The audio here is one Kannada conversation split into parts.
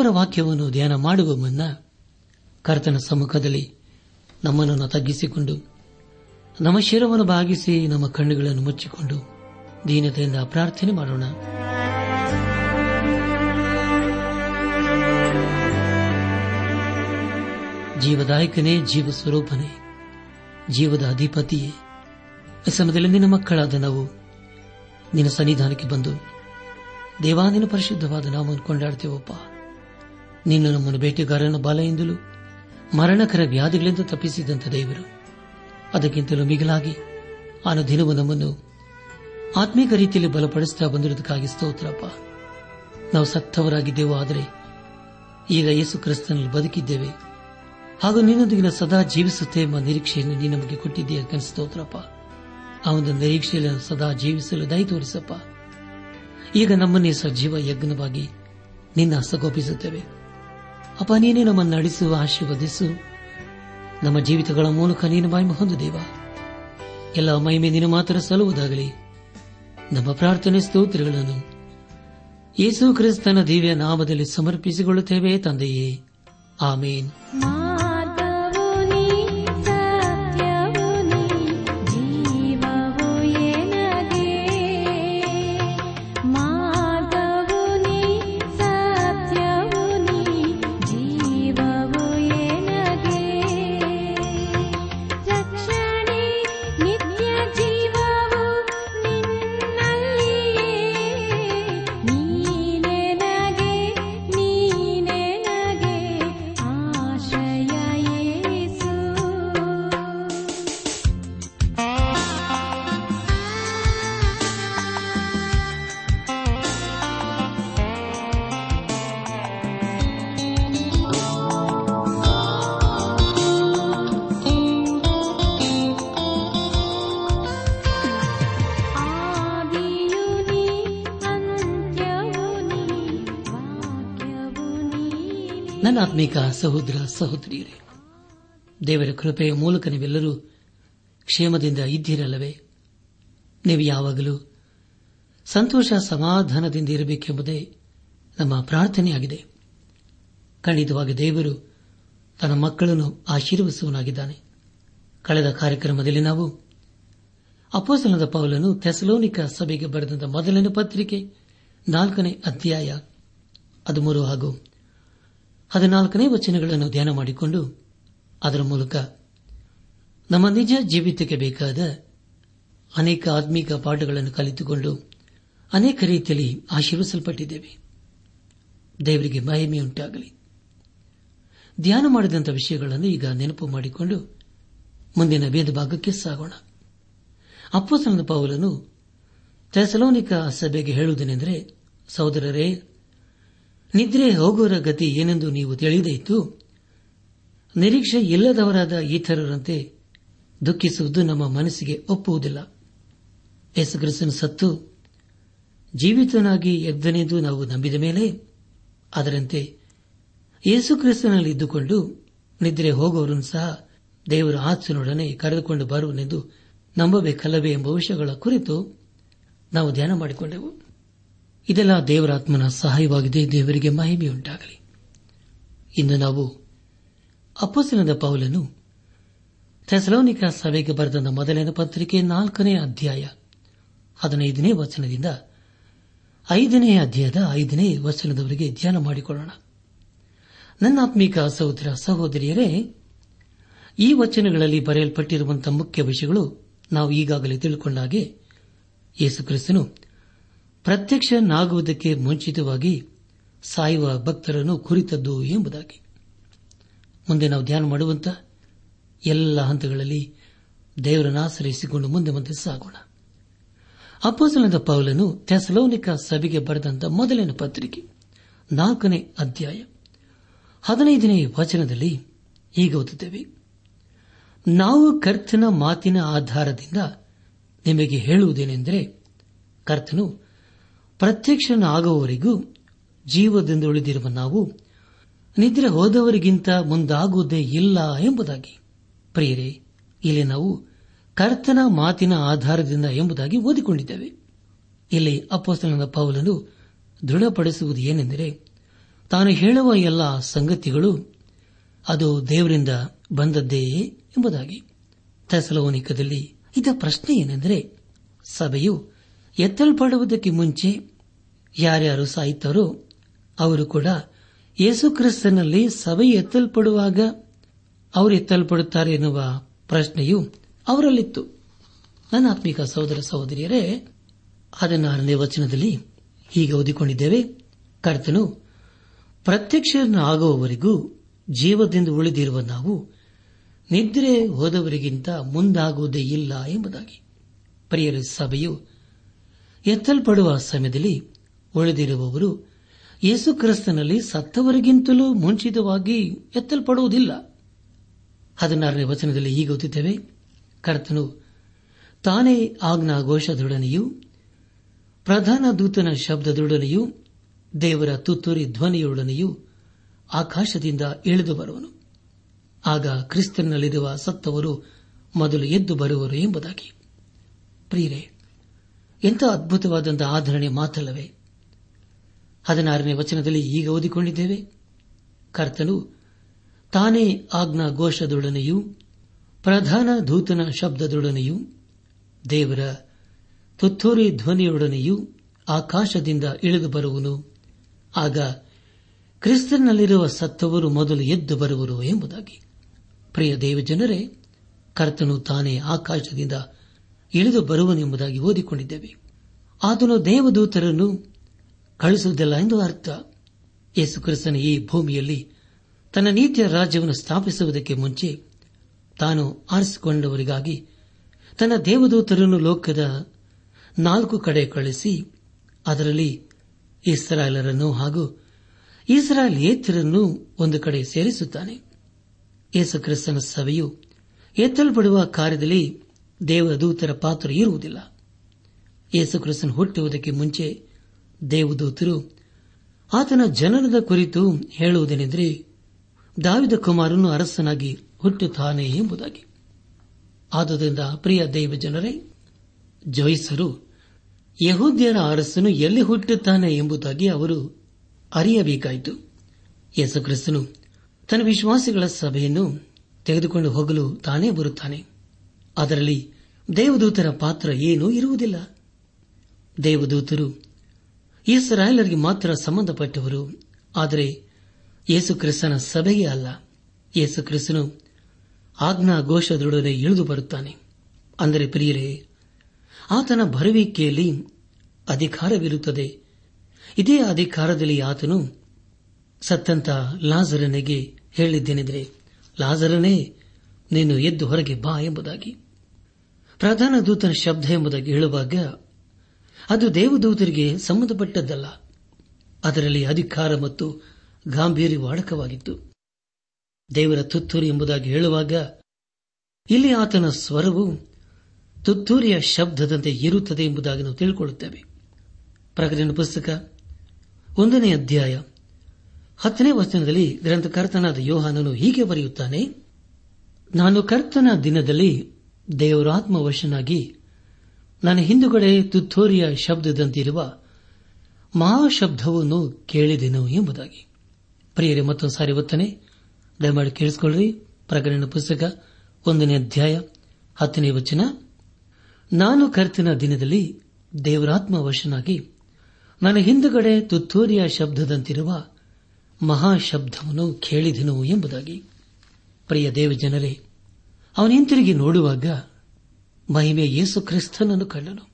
ದೇವರ ವಾಕ್ಯವನ್ನು ಧ್ಯಾನ ಮಾಡುವ ಮುನ್ನ ಕರ್ತನ ಸಮ್ಮುಖದಲ್ಲಿ ನಮ್ಮನ್ನು ತಗ್ಗಿಸಿಕೊಂಡು, ನಮ್ಮ ಶಿರವನ್ನು ಭಾಗಿಸಿ ನಮ್ಮ ಕಣ್ಣುಗಳನ್ನು ಮುಚ್ಚಿಕೊಂಡು ದೀನತೆಯಿಂದ ಪ್ರಾರ್ಥನೆ ಮಾಡೋಣ. ಜೀವದಾಯಕನೇ ಜೀವ ಸ್ವರೂಪನೇ ಜೀವದ ಅಧಿಪತಿಯೇ, ಈ ಸಮಯದಲ್ಲಿ ನಿನ್ನ ಮಕ್ಕಳಾದ ನಾವು, ನಿನ್ನ ಸನ್ನಿಧಾನಕ್ಕೆ ಬಂದು ದೇವಾನಿನ ನಿನ್ನ ಪರಿಶುದ್ಧವಾದ ನಾಮವನ್ನು ಕೊಂಡಾಡ್ತೇವಪ್ಪ. ನಿನ್ನ ನಮ್ಮನ್ನು ಬೇಟೆಗಾರನ ಬಾಲೆಯಿಂದಲೂ ಮರಣಕರ ವ್ಯಾಧಿಗಳಿಂದ ತಪ್ಪಿಸಿದಂಥ ದೇವರು. ಅದಕ್ಕಿಂತಲೂ ಮಿಗಿಲಾಗಿ ಆನ ದಿನವೂ ನಮ್ಮನ್ನು ಆತ್ಮೀಕ ರೀತಿಯಲ್ಲಿ ಬಲಪಡಿಸ್ತಾ ಬಂದಿರುವುದಕ್ಕಾಗಿ ಸ್ತೋತ್ರಪ್ಪ. ನಾವು ಸತ್ತವರಾಗಿದ್ದೇವೋ, ಆದರೆ ಈಗ ಯೇಸು ಕ್ರಿಸ್ತನಲ್ಲಿ ಬದುಕಿದ್ದೇವೆ. ಹಾಗೂ ನಿನ್ನೊಂದಿಗಿನ ಸದಾ ಜೀವಿಸುತ್ತೆ ಎಂಬ ನಿರೀಕ್ಷೆಯನ್ನು ನೀ ನಮಗೆ ಕೊಟ್ಟಿದ್ದೀಯ ಕನಸ್ತೋತ್ರಪ್ಪ ಆ ಒಂದು ನಿರೀಕ್ಷೆಯಲ್ಲಿ ಸದಾ ಜೀವಿಸಲು ದಯ ತೋರಿಸಪ್ಪ. ಈಗ ನಮ್ಮನ್ನೇ ಸಜೀವ ಯಜ್ಞವಾಗಿ ನಿನ್ನ ಹಸ್ತಗೋಪಿಸುತ್ತೇವೆ ಅಪ್ಪ, ನೀನೇ ನಮ್ಮನ್ನು ನಡೆಸು ಆಶೀರ್ವದಿಸು. ನಮ್ಮ ಜೀವಿತಗಳ ಮೂಲಕ ನೀನು ಮಹಿಮೆ ಹೊಂದು ದೇವ. ಎಲ್ಲ ಮಹಿಮೆ ನೀನು ಮಾತ್ರ ಸಲ್ಲುವುದಾಗಲಿ. ನಮ್ಮ ಪ್ರಾರ್ಥನೆ ಸ್ತೋತ್ರಗಳನ್ನು ಯೇಸು ಕ್ರಿಸ್ತನ ದಿವ್ಯ ನಾಮದಲ್ಲಿ ಸಮರ್ಪಿಸಿಕೊಳ್ಳುತ್ತೇವೆ ತಂದೆಯೇ. ಆಮೇನ್. ಆತ್ಮೀಕ ಸಹೋದರ ಸಹೋದರಿಯರೇ, ದೇವರ ಕೃಪೆಯ ಮೂಲಕ ನೀವೆಲ್ಲರೂ ಕ್ಷೇಮದಿಂದ ಇದ್ದೀರಲ್ಲವೇ? ನೀವು ಯಾವಾಗಲೂ ಸಂತೋಷ ಸಮಾಧಾನದಿಂದ ಇರಬೇಕೆಂಬುದೇ ನಮ್ಮ ಪ್ರಾರ್ಥನೆಯಾಗಿದೆ. ಖಂಡಿತವಾಗಿ ದೇವರು ತನ್ನ ಮಕ್ಕಳನ್ನು ಆಶೀರ್ವಸುವನಾಗಿದ್ದಾನೆ ಕಳೆದ ಕಾರ್ಯಕ್ರಮದಲ್ಲಿ ನಾವು ಅಪೋಸಲದ ಪೌಲನು ಥೆಸಲೋನಿಕ ಸಭೆಗೆ ಬರೆದಂತ ಮೊದಲನೇ ಪತ್ರಿಕೆ ನಾಲ್ಕನೇ ಅಧ್ಯಾಯ ಹದಿಮೂರು ಹಾಗೂ ಹದಿನಾಲ್ಕನೇ ವಚನಗಳನ್ನು ಧ್ಯಾನ ಮಾಡಿಕೊಂಡು ಅದರ ಮೂಲಕ ನಮ್ಮ ನಿಜ ಜೀವಿತಕ್ಕೆ ಬೇಕಾದ ಅನೇಕ ಆತ್ಮೀಕ ಪಾಠಗಳನ್ನು ಕಲಿತುಕೊಂಡು ಅನೇಕ ರೀತಿಯಲ್ಲಿ ಆಶೀರ್ವಿಸಲ್ಪಟ್ಟಿದ್ದೇವೆ ದೇವರಿಗೆ ಮಹಿಮೆಯುಂಟಾಗಲಿ ಧ್ಯಾನ ಮಾಡಿದಂಥ ವಿಷಯಗಳನ್ನು ಈಗ ನೆನಪು ಮಾಡಿಕೊಂಡು ಮುಂದಿನ ಭೇದ ಭಾಗಕ್ಕೆ ಸಾಗೋಣ. ಅಪ್ಪಸನದ ಪೌಲನು ಥೆಸಲೋನಿಕ ಸಭೆಗೆ ಹೇಳುವುದೇನೆಂದರೆ, ಸಹೋದರರೇ ನಿದ್ರೆ ಹೋಗುವರ ಗತಿ ಏನೆಂದು ನೀವು ತಿಳಿದೈತು ನಿರೀಕ್ಷೆ ಇಲ್ಲದವರಾದ ಇತರರಂತೆ ದುಃಖಿಸುವುದು ನಮ್ಮ ಮನಸ್ಸಿಗೆ ಒಪ್ಪುವುದಿಲ್ಲ. ಯೇಸುಕ್ರಿಸ್ತನು ಸತ್ತು, ಜೀವಿತನಾಗಿ ಎದ್ದನೆಂದು ನಾವು ನಂಬಿದ ಮೇಲೆ, ಅದರಂತೆ ಯೇಸುಕ್ರಿಸ್ತನಲ್ಲಿ ಇದ್ದುಕೊಂಡು ನಿದ್ರೆ ಹೋಗುವವರನ್ನು ಸಹ ದೇವರ ಆಚನೊಡನೆ ಕರೆದುಕೊಂಡು ಬರುವನೆಂದು ನಂಬಬೇಕಲ್ಲವೇ ಎಂಬ ವಿಷಯಗಳ ಕುರಿತು ನಾವು ಧ್ಯಾನ ಮಾಡಿಕೊಂಡೆವು. ಇದೆಲ್ಲ ದೇವರಾತ್ಮನ ಸಹಾಯವಾಗಿದೆ, ದೇವರಿಗೆ ಮಹಿಮೆಯುಂಟಾಗಲಿ. ಇಂದು ನಾವು ಅಪ್ಪಸಿನದ ಪೌಲನು ಥೆಸಲೋನಿಕ ಸಭೆಗೆ ಬರೆದ ಮೊದಲನೇ ಪತ್ರಿಕೆ ನಾಲ್ಕನೇ ಅಧ್ಯಾಯ ಹದಿನೈದನೇ ವಚನದಿಂದ ಐದನೇ ಅಧ್ಯಾಯದ ಐದನೇ ವಚನದವರೆಗೆ ಧ್ಯಾನ ಮಾಡಿಕೊಳ್ಳೋಣ. ನನ್ನಾತ್ಮೀಕ ಸಹೋದರ, ಸಹೋದರಿಯರೇ, ಈ ವಚನಗಳಲ್ಲಿ ಬರೆಯಲ್ಪಟ್ಟಿರುವಂತಹ ಮುಖ್ಯ ವಿಷಯಗಳು ನಾವು ಈಗಾಗಲೇ ತಿಳ್ಕೊಂಡಾಗೆ ಯೇಸುಕ್ರಿಸ್ತನು ಪ್ರತ್ಯಕ್ಷನಾಗುವುದಕ್ಕೆ ಮುಂಚಿತವಾಗಿ ಸಾಯುವ ಭಕ್ತರನ್ನು ಕುರಿತದ್ದು ಎಂಬುದಾಗಿ. ಮುಂದೆ ನಾವು ಧ್ಯಾನ ಮಾಡುವಂತ ಎಲ್ಲ ಹಂತಗಳಲ್ಲಿ ದೇವರನ್ನು ಆಶ್ರಯಿಸಿಕೊಂಡು ಮುಂದೆ ಮುಂದೆ ಸಾಗೋಣ. ಅಪ್ಪಸಲದ ಪೌಲನು ಥೆಸಲೋನಿಕ ಸಭೆಗೆ ಬರೆದಂತ ಮೊದಲಿನ ಪತ್ರಿಕೆ, ನಾಲ್ಕನೇ ಅಧ್ಯಾಯ, ಹದಿನೈದನೇ ವಚನದಲ್ಲಿ ಈಗ ಓದುತ್ತೇವೆ. ನಾವು ಕರ್ತನ ಮಾತಿನ ಆಧಾರದಿಂದ ನಿಮಗೆ ಹೇಳುವುದೇನೆಂದರೆ, ಕರ್ತನು ಪ್ರತ್ಯಕ್ಷನಾಗುವವರೆಗೂ ಜೀವದಿಂದ ಉಳಿದಿರುವ ನಾವು ನಿದ್ರೆ ಹೋದವರಿಗಿಂತ ಮುಂದಾಗುವುದೇ ಇಲ್ಲ ಎಂಬುದಾಗಿ. ಪ್ರಿಯರೇ, ಇಲ್ಲಿ ನಾವು ಕರ್ತನ ಮಾತಿನ ಆಧಾರದಿಂದ ಎಂಬುದಾಗಿ ಓದಿಕೊಂಡಿದ್ದೇವೆ. ಇಲ್ಲಿ ಅಪ್ಪಸ್ತನ ಪೌಲನು ದೃಢಪಡಿಸುವುದು ಏನೆಂದರೆ, ತಾನು ಹೇಳುವ ಎಲ್ಲ ಸಂಗತಿಗಳು ಅದು ದೇವರಿಂದ ಬಂದದ್ದೇ ಎಂಬುದಾಗಿ. ಥೆಸಲೋನಿಕದಲ್ಲಿ ಇದ ಪ್ರಶ್ನೆ ಏನೆಂದರೆ, ಸಭೆಯು ಎತ್ತಲ್ಪಡುವುದಕ್ಕೆ ಮುಂಚೆ ಯಾರ್ಯಾರು ಸಾಯುತ್ತಾರೋ ಅವರು ಕೂಡ ಯೇಸುಕ್ರಿಸ್ತನಲ್ಲಿ ಸಭೆ ಎತ್ತಲ್ಪಡುವಾಗ ಅವರು ಎತ್ತಲ್ಪಡುತ್ತಾರೆ ಎನ್ನುವ ಪ್ರಶ್ನೆಯು ಅವರಲ್ಲಿತ್ತು. ನನ್ನ ಆತ್ಮಿಕ ಸಹೋದರ ಸಹೋದರಿಯರೇ, ಹದಿನಾರನೇ ವಚನದಲ್ಲಿ ಹೀಗೆ ಓದಿಕೊಂಡಿದ್ದೇವೆ. ಕರ್ತನು ಪ್ರತ್ಯಕ್ಷನಾಗುವವರೆಗೂ ಜೀವದಿಂದ ಉಳಿದಿರುವ ನಾವು ನಿದ್ರೆ ಹೋದವರಿಗಿಂತ ಮುಂದಾಗುವುದೇ ಇಲ್ಲ ಎಂಬುದಾಗಿ. ಪ್ರಿಯರ, ಸಭೆಯು ಎತ್ತಲ್ಪಡುವ ಸಮಯದಲ್ಲಿ ಉಳಿದಿರುವವರು ಯೇಸುಕ್ರಿಸ್ತನಲ್ಲಿ ಸತ್ತವರಿಗಿಂತಲೂ ಮುಂಚಿತವಾಗಿ ಎತ್ತಲ್ಪಡುವುದಿಲ್ಲ. ಹದಿನಾರನೇ ವಚನದಲ್ಲಿ ಈಗ ಗೊತ್ತಿದ್ದೇವೆ ಕರ್ತನು ತಾನೇ ಆಜ್ಞಾ ಘೋಷದೊಡನೆಯೂ ಪ್ರಧಾನ ದೂತನ ಶಬ್ದದೊಡನೆಯೂ, ದೇವರ ತುತ್ತೂರಿ ಧ್ವನಿಯೊಡನೆಯೂ ಆಕಾಶದಿಂದ ಇಳಿದು ಬರುವನು. ಆಗ ಕ್ರಿಸ್ತನಲ್ಲಿರುವ ಸತ್ತವರು ಮೊದಲು ಎದ್ದು ಬರುವರು ಎಂಬುದಾಗಿ. ಪ್ರಿಯರೇ ಎಂಥ ಅದ್ಭುತವಾದಂತಹ ಆಧರಣೆ ಮಾತಲ್ಲವೇ ಹದಿನಾರನೇ ವಚನದಲ್ಲಿ ಈಗ ಓದಿಕೊಂಡಿದ್ದೇವೆ. ಕರ್ತನು ತಾನೇ ಆಜ್ಞಾ ಘೋಷದೊಡನೆಯೂ ಪ್ರಧಾನ ಧೂತನ ಶಬ್ದದೊಡನೆಯೂ, ದೇವರ ತುತ್ತೂರಿ ಧ್ವನಿಯೊಡನೆಯೂ ಆಕಾಶದಿಂದ ಇಳಿದು ಬರುವನು. ಆಗ ಕ್ರಿಸ್ತನಲ್ಲಿರುವ ಸತ್ತವರು ಮೊದಲು ಎದ್ದು ಬರುವರು ಎಂಬುದಾಗಿ. ಪ್ರಿಯ ದೇವಜನರೇ, ಕರ್ತನು ತಾನೇ ಆಕಾಶದಿಂದ ಇಳಿದು ಬರುವನೆಂಬುದಾಗಿ ಓದಿಕೊಂಡಿದ್ದೇವೆ. ಆತನು ದೇವದೂತರನ್ನು ಕಳಿಸುವುದಿಲ್ಲ ಎಂದು ಅರ್ಥ. ಯೇಸುಕ್ರಿಸ್ತನ ಈ ಭೂಮಿಯಲ್ಲಿ ತನ್ನ ನೀತಿಯ ರಾಜ್ಯವನ್ನು ಸ್ಥಾಪಿಸುವುದಕ್ಕೆ ಮುಂಚೆ ತಾನು ಆರಿಸಿಕೊಂಡವರಿಗಾಗಿ ತನ್ನ ದೇವದೂತರನ್ನು ಲೋಕದ ನಾಲ್ಕು ಕಡೆ ಕಳಿಸಿ ಅದರಲ್ಲಿ ಇಸ್ರಾಯೇಲರನ್ನು ಹಾಗೂ ಇಸ್ರಾಯೇಲಿಯೇತರನ್ನು ಒಂದು ಕಡೆ ಸೇರಿಸುತ್ತಾನೆ. ಯೇಸುಕ್ರಿಸ್ತನ ಸಭೆಯು ಎತ್ತಲ್ಪಡುವ ಕಾರ್ಯದಲ್ಲಿ ದೇವದೂತರ ಪಾತ್ರ ಇರುವುದಿಲ್ಲ. ಯೇಸುಕ್ರಿಸ್ತನ್ ಹುಟ್ಟುವುದಕ್ಕೆ ಮುಂಚೆ ದೇವದೂತರು ಆತನ ಜನನದ ಕುರಿತು ಹೇಳುವುದೇನೆಂದರೆ, ದಾವಿದ ಕುಮಾರನು ಅರಸನಾಗಿ ಹುಟ್ಟುತ್ತಾನೆ ಎಂಬುದಾಗಿ. ಆದುದರಿಂದ ಪ್ರಿಯ ದೈವ ಜನರೇ, ಜೋಯಿಸರು, ಯಹೂದ್ಯರ ಅರಸನು ಎಲ್ಲಿ ಹುಟ್ಟುತ್ತಾನೆ ಎಂಬುದಾಗಿ ಅವರು ಅರಿಯಬೇಕಾಯಿತು. ಯೇಸುಕ್ರಿಸ್ತನು ತನ್ನ ವಿಶ್ವಾಸಿಗಳ ಸಭೆಯನ್ನು ತೆಗೆದುಕೊಂಡು ಹೋಗಲು ತಾನೇ ಬರುತ್ತಾನೆ. ಅದರಲ್ಲಿ ದೇವದೂತರ ಪಾತ್ರ ಏನೂ ಇರುವುದಿಲ್ಲ. ದೇವದೂತರು ಇಸ್ರಾಯೇಲರಿಗೆ ಮಾತ್ರ ಸಂಬಂಧಪಟ್ಟವರು. ಆದರೆ ಯೇಸುಕ್ರಿಸ್ತನ ಸಭೆಗೆ ಅಲ್ಲ. ಯೇಸುಕ್ರಿಸ್ತನು ಆಜ್ಞಾ ಘೋಷದೊಡನೆ ಇಳಿದು ಬರುತ್ತಾನೆ. ಅಂದರೆ ಪ್ರಿಯರೇ, ಆತನ ಬರುವಿಕೆಯಲ್ಲಿ ಅಧಿಕಾರವಿರುತ್ತದೆ. ಇದೇ ಅಧಿಕಾರದಲ್ಲಿ ಆತನು ಸತ್ತಂತ ಲಾಜರನಿಗೆ ಹೇಳಿದ್ದೇನೆಂದರೆ, ಲಾಜರನೇ, ನೀನು ಎದ್ದು ಹೊರಗೆ ಬಾ ಎಂಬುದಾಗಿ. ಪ್ರಧಾನ ದೂತನ ಶಬ್ದ ಎಂಬುದಾಗಿ ಹೇಳುವಾಗ ಅದು ದೇವದೂತರಿಗೆ ಸಂಬಂಧಪಟ್ಟದ್ದಲ್ಲ. ಅದರಲ್ಲಿ ಅಧಿಕಾರ ಮತ್ತು ಗಾಂಭೀರ್ಯ ವಾಡಕವಾಗಿತ್ತು. ದೇವರ ತುತ್ತೂರಿ ಎಂಬುದಾಗಿ ಹೇಳುವಾಗ ಇಲ್ಲಿ ಆತನ ಸ್ವರವು ತುತ್ತೂರಿಯ ಶಬ್ದದಂತೆ ಇರುತ್ತದೆ ಎಂಬುದಾಗಿ ನಾವು ತಿಳಿಕೊಳ್ಳುತ್ತೇವೆ. ಪ್ರಕಟಣೆ ಪುಸ್ತಕ ಒಂದನೇ ಅಧ್ಯಾಯ ಹತ್ತನೇ ವಚನದಲ್ಲಿ ಗ್ರಂಥಕರ್ತನಾದ ಯೋಹಾನನು ಹೀಗೆ ಬರೆಯುತ್ತಾನೆ, ನಾನು ಕರ್ತನ ದಿನದಲ್ಲಿ ದೇವರಾತ್ಮವಶನಾಗಿ ನನ್ನ ಹಿಂದುಗಡೆ ತುತ್ತೋರಿಯ ಶಬ್ದದಂತಿರುವ ಮಹಾಶಬ್ದವನ್ನು ಕೇಳಿದೆನು ಎಂಬುದಾಗಿ. ಪ್ರಿಯರೇ, ಮತ್ತೊಂದು ಸಾರಿ ಒತ್ತನೆ ದಯಮಾಡಿ ಕೇಳಿಸಿಕೊಳ್ಳ್ರಿ. ಪ್ರಕರಣ ಪುಸ್ತಕ ಒಂದನೇ ಅಧ್ಯಾಯ ಹತ್ತನೇ ವಚನ. ನಾನು ಕರ್ತನ ದಿನದಲ್ಲಿ ದೇವರಾತ್ಮ ದೇವರಾತ್ಮವಶನಾಗಿ ನನ್ನ ಹಿಂದುಗಡೆ ತುತ್ತೂರಿಯ ಶಬ್ದದಂತಿರುವ ಮಹಾಶಬ್ದವನ್ನು ಕೇಳಿದೆನು ಎಂಬುದಾಗಿ. ಪ್ರಿಯ ದೇವಜನರೇ ಅವನು ಹಿಂತಿರುಗಿ ನೋಡುವಾಗ ಮಹಿಮೆ ಯೇಸು ಕ್ರಿಸ್ತನನ್ನು ಕಂಡನು.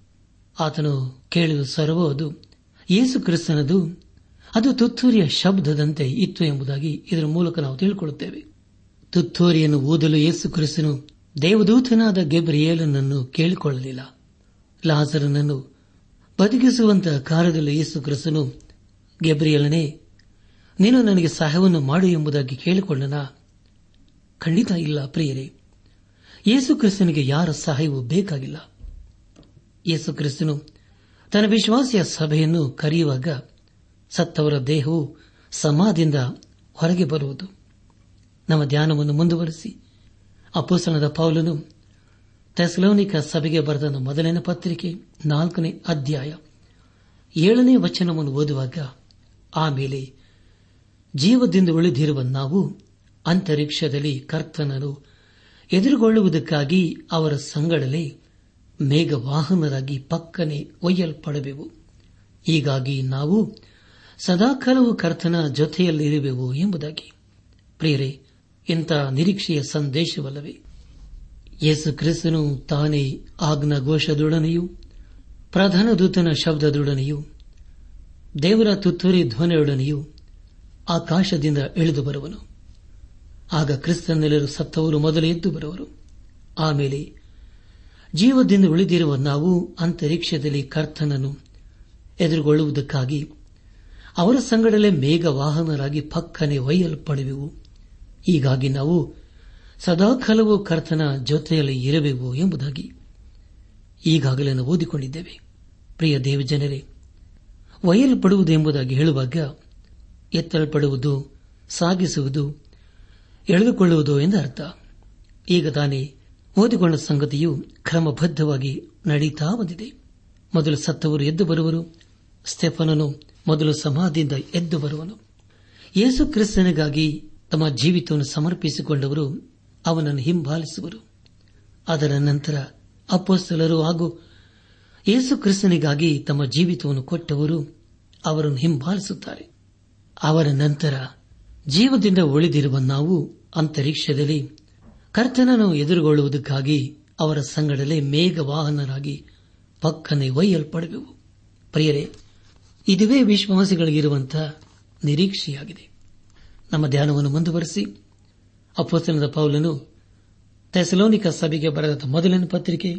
ಆತನು ಕೇಳಿದ ಸರ್ವದು ಯೇಸು ಕ್ರಿಸ್ತನದು, ಅದು ತುತ್ತೂರಿಯ ಶಬ್ದದಂತೆ ಇತ್ತು ಎಂಬುದಾಗಿ ಇದರ ಮೂಲಕ ನಾವು ತಿಳಿದುಕೊಳ್ಳುತ್ತೇವೆ ತುತ್ತೂರಿಯನ್ನು ಓದಲು ಯೇಸು ಕ್ರಿಸ್ತನು ದೇವದೂತನಾದ ಗೆಬ್ರಿಯೇಲನನ್ನು ಕೇಳಿಕೊಳ್ಳಲಿಲ್ಲ. ಲಾಜರನನ್ನು ಬದುಕಿಸುವಂತಹ ಕಾರ್ಯದಲ್ಲಿ ಯೇಸು ಕ್ರಿಸ್ತನು, ಗೆಬ್ರಿಯೇಲನೇ, ನೀನು ನನಗೆ ಸಹಾಯವನ್ನು ಮಾಡು ಎಂಬುದಾಗಿ ಕೇಳಿಕೊಂಡನ? ಖಂಡಿತ ಇಲ್ಲ ಪ್ರಿಯರೇ. ಯೇಸು ಕ್ರಿಸ್ತನಿಗೆ ಯಾರ ಸಹಾಯವೂ ಬೇಕಾಗಿಲ್ಲ? ಯೇಸು ಕ್ರಿಸ್ತನು ತನ್ನ ವಿಶ್ವಾಸಿಯ ಸಭೆಯನ್ನು ಕರೆಯುವಾಗ ಸತ್ತವರ ದೇಹವು ಸಮಾಧಿಯಿಂದ ಹೊರಗೆ ಬರುವುದು. ನಮ್ಮ ಧ್ಯಾನವನ್ನು ಮುಂದುವರೆಸಿ. ಅಪೋಸನದ ಪೌಲನು ತೆಸಲೋನಿಕ ಸಭೆಗೆ ಬರೆದ ಮೊದಲನೇ ಪತ್ರಿಕೆ ನಾಲ್ಕನೇ ಅಧ್ಯಾಯ ಏಳನೇ ವಚನವನ್ನು ಓದುವಾಗ ಆಮೇಲೆ ಜೀವದಿಂದ ಉಳಿದಿರುವ ನಾವು ಅಂತರಿಕ್ಷದಲ್ಲಿ ಕರ್ತನನ್ನು ಎದುರುಗೊಳ್ಳುವುದಕ್ಕಾಗಿ ಅವರ ಸಂಗಡಲೇ ಮೇಘವಾಹನರಾಗಿ ಪಕ್ಕನೆ ಒಯ್ಯಲ್ಪಡಬೇಕು ಹೀಗಾಗಿ ನಾವು ಸದಾಕಾಲವು ಕರ್ತನ ಜೊತೆಯಲ್ಲಿರುವೆವು ಎಂಬುದಾಗಿ. ಪ್ರಿಯರೇ, ಇಂಥ ನಿರೀಕ್ಷೆಯ ಸಂದೇಶವಲ್ಲವೇ? ಯೇಸು ಕ್ರಿಸ್ತನು ತಾನೇ ಆಜ್ಞಾ ಘೋಷದೊಡನೆಯೂ ಪ್ರಧಾನ ದೂತನ ಶಬ್ದದೊಡನೆಯೂ, ದೇವರ ತುತ್ತೂರಿ ಧ್ವನಿಯೊಡನೆಯೂ ಆಕಾಶದಿಂದ ಇಳಿದು ಬರುವನು. ಆಗ ಕ್ರಿಸ್ತನೆಲ್ಲರೂ ಸತ್ತವರು ಮೊದಲು ಎದ್ದು ಬರುವರು. ಆಮೇಲೆ ಜೀವದಿಂದ ಉಳಿದಿರುವ ನಾವು ಅಂತರಿಕ್ಷದಲ್ಲಿ ಕರ್ತನನ್ನು ಎದುರುಗೊಳ್ಳುವುದಕ್ಕಾಗಿ ಅವರ ಸಂಗಡಲೇ ಮೇಘವಾಹನರಾಗಿ ಪಕ್ಕನೆ ಒಯ್ಯಲ್ಪಡುವೆವು. ಹೀಗಾಗಿ ನಾವು ಸದಾಕಾಲವೂ ಕರ್ತನ ಜೊತೆಯಲ್ಲಿ ಇರಬೇಕು ಎಂಬುದಾಗಿ ಈಗಾಗಲೇ ಓದಿಕೊಂಡಿದ್ದೇವೆ. ಪ್ರಿಯ ದೇವಜನರೇ, ಒಯ್ಯಲ್ಪಡುವುದು ಎಂಬುದಾಗಿ ಹೇಳುವಾಗ ಎತ್ತಲ್ಪಡುವುದು, ಸಾಗಿಸುವುದು ಎಳೆದುಕೊಳ್ಳುವುದು ಎಂದರ್ಥ. ಈಗ ತಾನೇ ಓದಿಕೊಂಡ ಸಂಗತಿಯು ಕ್ರಮಬದ್ಧವಾಗಿ ನಡೀತಾ ಬಂದಿದೆ. ಮೊದಲು ಸತ್ತವರು ಎದ್ದು ಬರುವರು ಸ್ಟೆಫನನು ಮೊದಲು ಸಮಾಧಿಯಿಂದ ಎದ್ದು ಬರುವನು. ಯೇಸು ಕ್ರಿಸ್ತನಿಗಾಗಿ ತಮ್ಮ ಜೀವಿತವನ್ನು ಸಮರ್ಪಿಸಿಕೊಂಡವರು ಅವನನ್ನು ಹಿಂಬಾಲಿಸುವರು. ಅದರ ನಂತರ ಅಪ್ಪಸ್ತಲರು ಹಾಗೂ ಯೇಸು ಕ್ರಿಸ್ತನಿಗಾಗಿ ತಮ್ಮ ಜೀವಿತವನ್ನು ಕೊಟ್ಟವರು ಅವರನ್ನು ಹಿಂಬಾಲಿಸುತ್ತಾರೆ. ಅವರ ನಂತರ ಜೀವದಿಂದ ಉಳಿದಿರುವ ನಾವು ಅಂತರಿಕ್ಷದಲ್ಲಿ ಕರ್ತನನ್ನು ಎದುರುಗೊಳ್ಳುವುದಕ್ಕಾಗಿ ಅವರ ಸಂಗಡಲೇ ಮೇಘವಾಹನರಾಗಿ ಪಕ್ಕನೆ ಒಯ್ಯಲ್ಪಡುವೆವು. ಪ್ರಿಯರೇ, ಇದುವೇ ವಿಶ್ವಾಸಿಗಳಿಗಿರುವಂತಹ ನಿರೀಕ್ಷೆಯಾಗಿದೆ. ನಮ್ಮ ಧ್ಯಾನವನ್ನು ಮುಂದುವರೆಸಿ ಅಪ್ಪಸ್ತನದ ಪೌಲನು ಥೆಸಲೋನಿಕ ಸಭೆಗೆ ಬರೆದ ಮೊದಲನೇ ಪತ್ರಿಕೆ,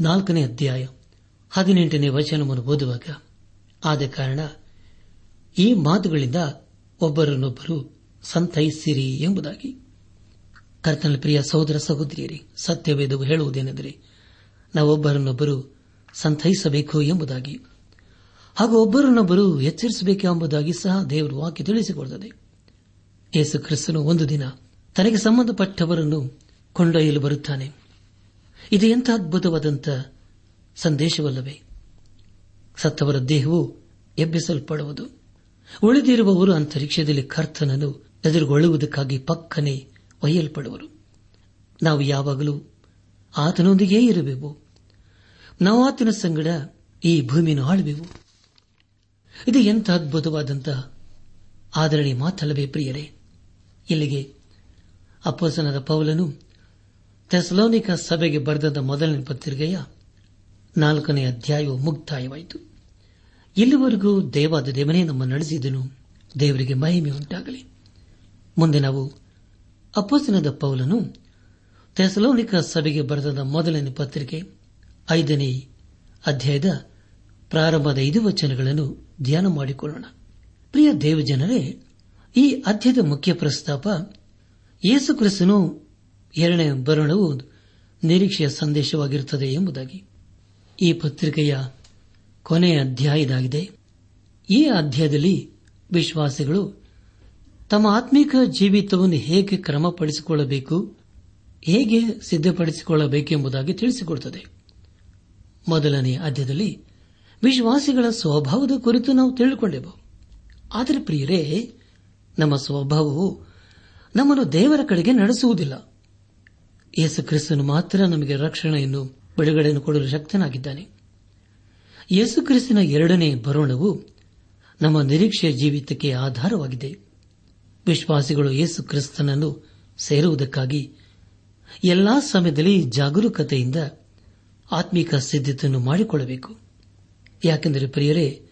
ನಾಲ್ಕನೇ ಅಧ್ಯಾಯ, ಹದಿನೆಂಟನೇ ವಚನವನ್ನು ಓದುವಾಗ, ಆದ ಕಾರಣ ಈ ಮಾತುಗಳಿಂದ ಒಬ್ಬರನ್ನೊಬ್ಬರು ಸಂತೈಸಿರಿ ಎಂಬುದಾಗಿ. ಕರ್ತನ ಪ್ರಿಯ ಸಹೋದರ ಸಹೋದರಿಯರಿ ಸತ್ಯವೇದವು ಹೇಳುವುದೇನೆಂದರೆ, ನಾವೊಬ್ಬರನ್ನೊಬ್ಬರು ಸಂತೈಸಬೇಕು ಎಂಬುದಾಗಿ. ಹಾಗೂ ಒಬ್ಬರನ್ನೊಬ್ಬರು ಎಚ್ಚರಿಸಬೇಕು ಎಂಬುದಾಗಿ ಸಹ ದೇವರು ವಾಕ್ಯ ತಿಳಿಸಿಕೊಡುತ್ತದೆ. ಯೇಸು ಕ್ರಿಸ್ತನು ಒಂದು ದಿನ ತನಗೆ ಸಂಬಂಧಪಟ್ಟವರನ್ನು ಕೊಂಡೊಯ್ಯಲು ಬರುತ್ತಾನೆ. ಇದು ಎಂಥ ಅದ್ಭುತವಾದಂಥ ಸಂದೇಶವಲ್ಲವೇ. ಸತ್ತವರ ದೇಹವು ಎಬ್ಬಿಸಲ್ಪಡುವುದು. ಉಳಿದಿರುವವರು ಅಂತರಿಕ್ಷದಲ್ಲಿ ಕರ್ತನನ್ನು ಎದುರುಗೊಳ್ಳುವುದಕ್ಕಾಗಿ ಪಕ್ಕನೆ ಒಯ್ಯಲ್ಪಡುವರು. ನಾವು ಯಾವಾಗಲೂ ಆತನೊಂದಿಗೇ ಇರಬೇಕು ನಾವು ಆತನ ಸಂಗಡ ಈ ಭೂಮಿಯನ್ನು ಆಳುವೆವು. ಇದು ಎಂಥ ಅದ್ಭುತವಾದಂತಹ ಆದರಣೆ ಮಾತಲ್ಲವೇ ಪ್ರಿಯರೇ. ಇಲ್ಲಿಗೆ ಅಪ್ಪಸನದ ಪೌಲನು ಥೆಸಲೋನಿಕ ಸಭೆಗೆ ಬರೆದ ಮೊದಲನೇ ಪತ್ರಿಕೆಯ ನಾಲ್ಕನೇ ಅಧ್ಯಾಯವು ಮುಕ್ತಾಯವಾಯಿತು. ಇಲ್ಲಿವರೆಗೂ ದೇವಾದ ದೇವನೇ ನಮ್ಮ ನಡೆಸಿದನು. ದೇವರಿಗೆ ಮಹಿಮೆ ಉಂಟಾಗಲಿ. ಮುಂದೆ ನಾವು ಅಪ್ಪಸನದ ಪೌಲನು ಥೆಸಲೋನಿಕ ಸಭೆಗೆ ಬರೆದ ಮೊದಲನೇ ಪತ್ರಿಕೆ ಐದನೇ ಅಧ್ಯಾಯದ ಪ್ರಾರಂಭದ ಐದು ವಚನಗಳನ್ನು ಧ್ಯಾನ ಮಾಡಿಕೊಳ್ಳೋಣ. ಪ್ರಿಯ ದೇವಜನರೇ, ಈ ಅಧ್ಯಾಯದ ಮುಖ್ಯ ಪ್ರಸ್ತಾಪ ಯೇಸುಕ್ರಿಸ್ತನು ಎರಡನೇ ಬರಣವು ನಿರೀಕ್ಷೆಯ ಸಂದೇಶವಾಗಿರುತ್ತದೆ ಎಂಬುದಾಗಿ. ಈ ಪತ್ರಿಕೆಯ ಕೊನೆಯ ಅಧ್ಯಾಯದಾಗಿದೆ ಈ ಅಧ್ಯಾಯದಲ್ಲಿ ವಿಶ್ವಾಸಿಗಳು ತಮ್ಮ ಆತ್ಮಿಕ ಜೀವಿತವನ್ನು ಹೇಗೆ ಕ್ರಮಪಡಿಸಿಕೊಳ್ಳಬೇಕು, ಹೇಗೆ ಸಿದ್ಧಪಡಿಸಿಕೊಳ್ಳಬೇಕೆಂಬುದಾಗಿ ತಿಳಿಸಿಕೊಡುತ್ತದೆ. ಮೊದಲನೇ ಅಧ್ಯದಲ್ಲಿ ವಿಶ್ವಾಸಿಗಳ ಸ್ವಭಾವದ ಕುರಿತು ನಾವು ತಿಳಿದುಕೊಂಡೆವು. ಆದರೆ ಪ್ರಿಯರೇ, ನಮ್ಮ ಸ್ವಭಾವವು ನಮ್ಮನ್ನು ದೇವರ ಕಡೆಗೆ ನಡೆಸುವುದಿಲ್ಲ. ಯೇಸು ಕ್ರಿಸ್ತನು ಮಾತ್ರ ನಮಗೆ ರಕ್ಷಣೆಯನ್ನು ಬಿಡುಗಡೆಯನ್ನು ಕೊಡಲು ಶಕ್ತನಾಗಿದ್ದಾನೆ. ಯೇಸು ಕ್ರಿಸ್ತನ ಎರಡನೇ ಬರೋಣವು ನಮ್ಮ ನಿರೀಕ್ಷೆಯ ಜೀವಿತಕ್ಕೆ ಆಧಾರವಾಗಿದೆ. ವಿಶ್ವಾಸಿಗಳು ಯೇಸು ಕ್ರಿಸ್ತನನ್ನು ಸೇರುವುದಕ್ಕಾಗಿ ಎಲ್ಲಾ ಸಮಯದಲ್ಲಿ ಜಾಗರೂಕತೆಯಿಂದ ಆತ್ಮಿಕ ಸಿದ್ಧತೆಯನ್ನು ಮಾಡಿಕೊಳ್ಳಬೇಕು. ಯಾಕೆಂದರೆ ಪ್ರಿಯರೇ,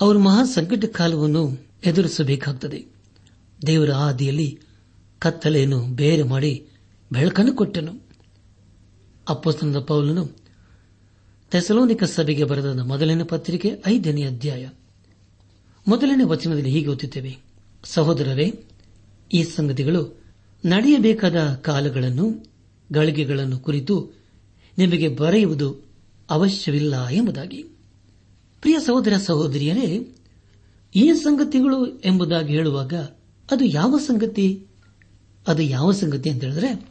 ಅವರು ಮಹಾ ಸಂಕಟ ಕಾಲವನ್ನು ಎದುರಿಸಬೇಕಾಗುತ್ತದೆ ದೇವರ ಆದಿಯಲ್ಲಿ ಕತ್ತಲೆಯನ್ನು ಬೇರೆ ಮಾಡಿ ಬೆಳಕನ್ನು ಕೊಟ್ಟನು. ಅಪ್ಪಸ್ತನದ ಪೌಲನು ತೆಸಲೋನಿಕ ಸಭೆಗೆ ಬರೆದ ಮೊದಲನೇ ಪತ್ರಿಕೆ ಐದನೇ ಅಧ್ಯಾಯ. ಮೊದಲನೇ ವಚನದಲ್ಲಿ ಹೀಗೆ ಓದುತ್ತೇವೆ. ಸಹೋದರರೇ, ಈ ಸಂಗತಿಗಳು ನಡೆಯಬೇಕಾದ ಕಾಲಗಳನ್ನು, ಗಳಿಗೆಗಳನ್ನು ಕುರಿತು ನಿಮಗೆ ಬರೆಯುವುದು ಅವಶ್ಯವಿಲ್ಲ ಎಂಬುದಾಗಿ. ಪ್ರಿಯ ಸಹೋದರ ಸಹೋದರಿಯರೇ, ಈ ಸಂಗತಿಗಳು ಎಂಬುದಾಗಿ ಹೇಳುವಾಗ ಅದು ಯಾವ ಸಂಗತಿ? ಅದು ಯಾವ ಸಂಗತಿ ಅಂತ ಹೇಳಿದ್ರೆ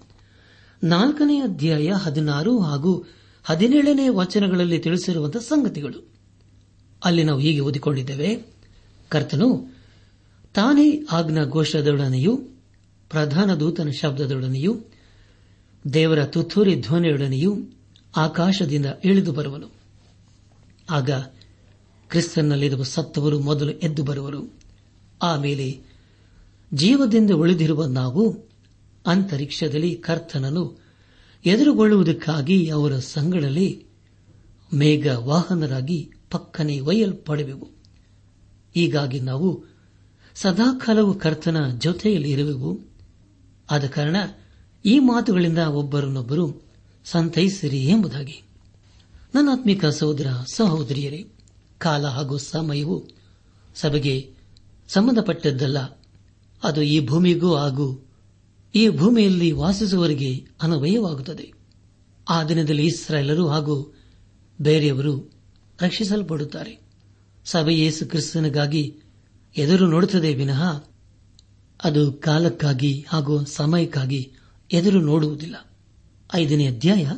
ನಾಲ್ಕನೇ ಅಧ್ಯಾಯ ಹದಿನಾರು ಹಾಗೂ ಹದಿನೇಳನೇ ವಚನಗಳಲ್ಲಿ ತಿಳಿಸಿರುವಂತಹ ಸಂಗತಿಗಳು. ಅಲ್ಲಿ ನಾವು ಹೀಗೆ ಓದಿಕೊಂಡಿದ್ದೇವೆ. ಕರ್ತನು, ತಾನೇ ಆಜ್ಞಾ ಘೋಷದೊಡನೆಯೂ ಪ್ರಧಾನ ದೂತನ ಶಬ್ದದೊಡನೆಯೂ, ದೇವರ ತುತ್ತೂರಿ ಧ್ವನಿಯೊಡನೆಯೂ ಆಕಾಶದಿಂದ ಇಳಿದು ಬರುವನು. ಆಗ ಕ್ರಿಸ್ತನಲ್ಲಿರುವ ಸತ್ತವರು ಮೊದಲು ಎದ್ದು ಬರುವರು. ಆಮೇಲೆ ಜೀವದಿಂದ ಉಳಿದಿರುವ ನಾವು ಅಂತರಿಕ್ಷದಲ್ಲಿ ಕರ್ತನನ್ನು ಎದುರುಗೊಳ್ಳುವುದಕ್ಕಾಗಿ ಅವರ ಸಂಗಡಲ್ಲಿ ಮೇಘ ವಾಹನರಾಗಿ ಪಕ್ಕನೆ ಒಯ್ಯಲ್ಪಡುವೆವು. ಹೀಗಾಗಿ ನಾವು ಸದಾಕಾಲವು ಕರ್ತನ ಜೊತೆಯಲ್ಲಿ ಇರುವೆವು. ಆದ ಕಾರಣ ಈ ಮಾತುಗಳಿಂದ ಒಬ್ಬರನ್ನೊಬ್ಬರು ಸಂತೈಸಿರಿ ಎಂಬುದಾಗಿ. ನನ್ನ ಆತ್ಮಿಕ ಸಹೋದರ, ಸಹೋದರಿಯರೇ, ಕಾಲ ಹಾಗೂ ಸಮಯವು ಸಭೆಗೆ ಸಂಬಂಧಪಟ್ಟದ್ದಲ್ಲ. ಅದು ಈ ಭೂಮಿಗೂ ಹಾಗೂ ಈ ಭೂಮಿಯಲ್ಲಿ ವಾಸಿಸುವವರಿಗೆ ಅನವಯವಾಗುತ್ತದೆ. ಆ ದಿನದಲ್ಲಿ ಇಸ್ರಾಯೇಲರು ಹಾಗೂ ಬೇರೆಯವರು ರಕ್ಷಿಸಲ್ಪಡುತ್ತಾರೆ. ಸಭೆ ಯೇಸು ಕ್ರಿಸ್ತನಿಗಾಗಿ ಎದುರು ನೋಡುತ್ತದೆ ವಿನಃ ಅದು ಕಾಲಕ್ಕಾಗಿ ಹಾಗೂ ಸಮಯಕ್ಕಾಗಿ ಎದುರು ನೋಡುವುದಿಲ್ಲ. ಐದನೇ ಅಧ್ಯಾಯ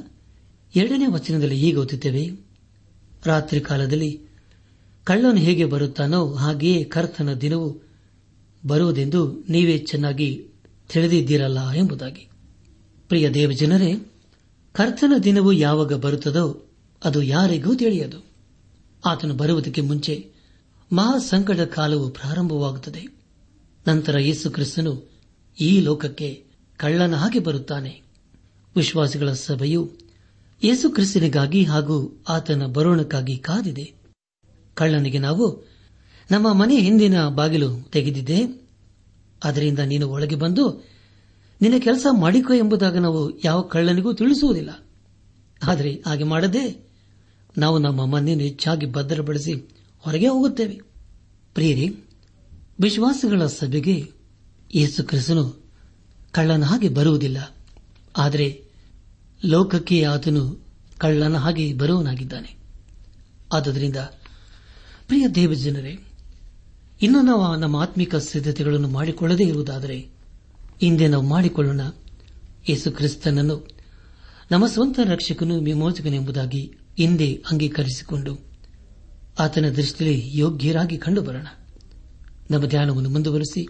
ಎರಡನೇ ವಚನದಲ್ಲಿ ಈಗ ಓದುತ್ತೇವೆ, ರಾತ್ರಿ ಕಾಲದಲ್ಲಿ ಕಳ್ಳನು ಹೇಗೆ ಬರುತ್ತಾನೋ ಹಾಗೆಯೇ ಕರ್ತನ ದಿನವು ಬರುವುದೆಂದು ನೀವೇ ಚೆನ್ನಾಗಿ ತಿಳಿದಿದ್ದೀರಲ್ಲ ಎಂಬುದಾಗಿ. ಪ್ರಿಯ ದೇವಜನರೇ, ಕರ್ತನ ದಿನವು ಯಾವಾಗ ಬರುತ್ತದೋ ಅದು ಯಾರಿಗೂ ತಿಳಿಯದು. ಆತನು ಬರುವುದಕ್ಕೆ ಮುಂಚೆ ಮಹಾಸಂಕಟ ಕಾಲವು ಪ್ರಾರಂಭವಾಗುತ್ತದೆ. ನಂತರ ಯೇಸು ಕ್ರಿಸ್ತನು ಈ ಲೋಕಕ್ಕೆ ಕಳ್ಳನ ಹಾಗೆ ಬರುತ್ತಾನೆ. ವಿಶ್ವಾಸಿಗಳ ಸಭೆಯು ಯೇಸು ಕ್ರಿಸ್ತನಿಗಾಗಿ ಹಾಗೂ ಆತನ ಬರೋಣಕ್ಕಾಗಿ ಕಾದಿದೆ. ಕಳ್ಳನಿಗೆ ನಾವು ನಮ್ಮ ಮನೆ ಹಿಂದಿನ ಬಾಗಿಲು ತೆಗೆದಿದ್ದೆ ಅದರಿಂದ ನೀನು ಒಳಗೆ ಬಂದು ನಿನ್ನ ಕೆಲಸ ಮಾಡಿಕೊ ಎಂಬುದಾಗಿ ನಾವು ಯಾವ ಕಳ್ಳನಿಗೂ ತಿಳಿಸುವುದಿಲ್ಲ. ಆದರೆ ಹಾಗೆ ಮಾಡದೆ ನಾವು ನಮ್ಮ ಮನೆಯನ್ನು ಹೆಚ್ಚಾಗಿ ಭದ್ರಪಡಿಸಿ ಹೊರಗೆ ಹೋಗುತ್ತೇವೆ. ಪ್ರಿಯರಿ, ವಿಶ್ವಾಸಗಳ ಸಭೆಗೆ ಯೇಸು ಕ್ರಿಸ್ತನು ಕಳ್ಳನ ಹಾಗೆ ಬರುವುದಿಲ್ಲ. ಆದರೆ ಲೋಕಕ್ಕೆ ಆತನು ಕಳ್ಳನ ಹಾಗೆ ಬರುವನಾಗಿದ್ದಾನೆ. ಆದ್ದರಿಂದ, ಪ್ರಿಯ ದೇವಜನರೇ ಇನ್ನು ನಾವು ನಮ್ಮ ಆತ್ಮಿಕ ಸಿದ್ಧತೆಗಳನ್ನು ಮಾಡಿಕೊಳ್ಳದೇ ಇರುವುದಾದರೆ, ಹಿಂದೆ ನಾವು ಮಾಡಿಕೊಳ್ಳೋಣ. ಯೇಸು ಕ್ರಿಸ್ತನನ್ನು, ನಮ್ಮ ಸ್ವಂತ ರಕ್ಷಕನು ವಿಮೋಚಕನೆಂಬುದಾಗಿ ಹಿಂದೆ ಅಂಗೀಕರಿಸಿಕೊಂಡು, ಆತನ ದೃಷ್ಟಿಯಲ್ಲಿ ಯೋಗ್ಯರಾಗಿ ಕಂಡುಬರೋಣ. ನಮ್ಮ ಧ್ಯಾನವನ್ನು ಮುಂದುವರೆಸಿ